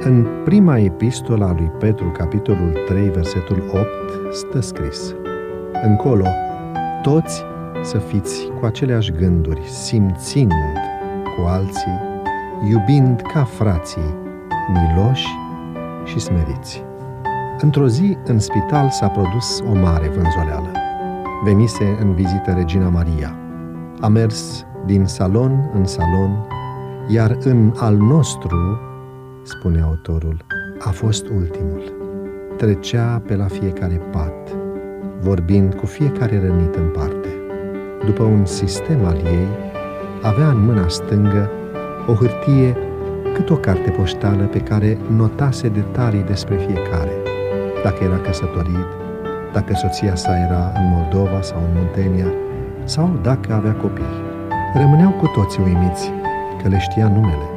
În prima epistolă a lui Petru, capitolul 3, versetul 8, stă scris Încolo, toți să fiți cu aceleași gânduri, simțind cu alții, iubind ca frații, miloși și smeriți. Într-o zi, în spital s-a produs o mare vânzoleală. Venise în vizită Regina Maria. A mers din salon în salon, iar în al nostru, spune autorul, a fost ultimul. Trecea pe la fiecare pat, vorbind cu fiecare rănit în parte. După un sistem al ei, avea în mâna stângă o hârtie cât o carte poștală pe care notase detalii despre fiecare. Dacă era căsătorit, dacă soția sa era în Moldova sau în Muntenia, sau dacă avea copii. Rămâneau cu toții uimiți că le știa numele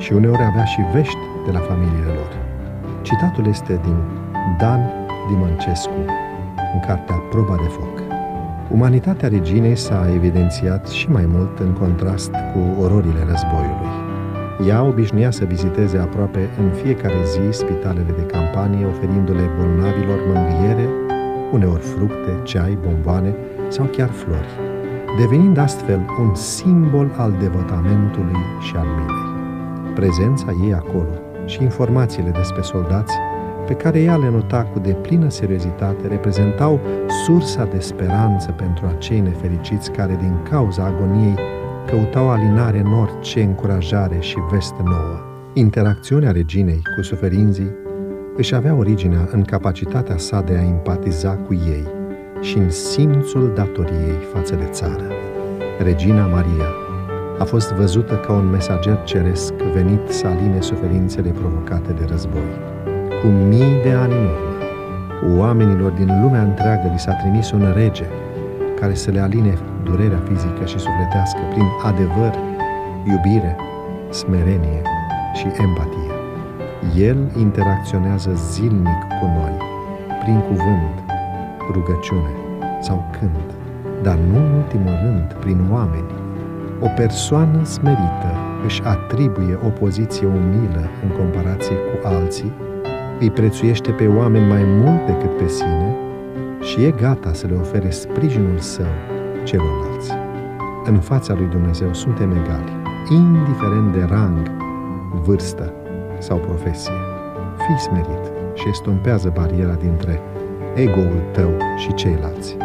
și uneori avea și vești de la familiile lor. Citatul este din Dan Dimăncescu, în cartea Proba de foc. Umanitatea reginei s-a evidențiat și mai mult în contrast cu ororile războiului. Ea obișnuia să viziteze aproape în fiecare zi spitalele de campanie, oferindu-le bolnavilor mângâiere, uneori fructe, ceai, bomboane sau chiar flori, devenind astfel un simbol al devotamentului și al milei. Prezența ei acolo și informațiile despre soldați pe care ea le nota cu deplină seriozitate reprezentau sursa de speranță pentru acei nefericiți care, din cauza agoniei, căutau alinare în orice încurajare și veste nouă. Interacțiunea reginei cu suferinzii își avea originea în capacitatea sa de a empatiza cu ei și în simțul datoriei față de țară. Regina Maria a fost văzută ca un mesager ceresc venit să aline suferințele provocate de război. Cu mii de ani în urmă, oamenilor din lumea întreagă li s-a trimis un rege care să le aline durerea fizică și sufletească prin adevăr, iubire, smerenie și empatie. El interacționează zilnic cu noi, prin cuvânt, rugăciune sau cânt, dar nu în ultimul rând prin oameni. O persoană smerită își atribuie o poziție umilă în comparație cu alții, îi prețuiește pe oameni mai mult decât pe sine și e gata să le ofere sprijinul său celorlalți. În fața lui Dumnezeu suntem egali, indiferent de rang, vârstă sau profesie. Fii smerit și estompează bariera dintre ego-ul tău și ceilalți.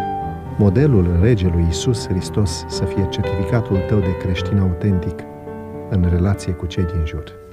Modelul regelui Isus Hristos să fie certificatul tău de creștin autentic în relație cu cei din jur.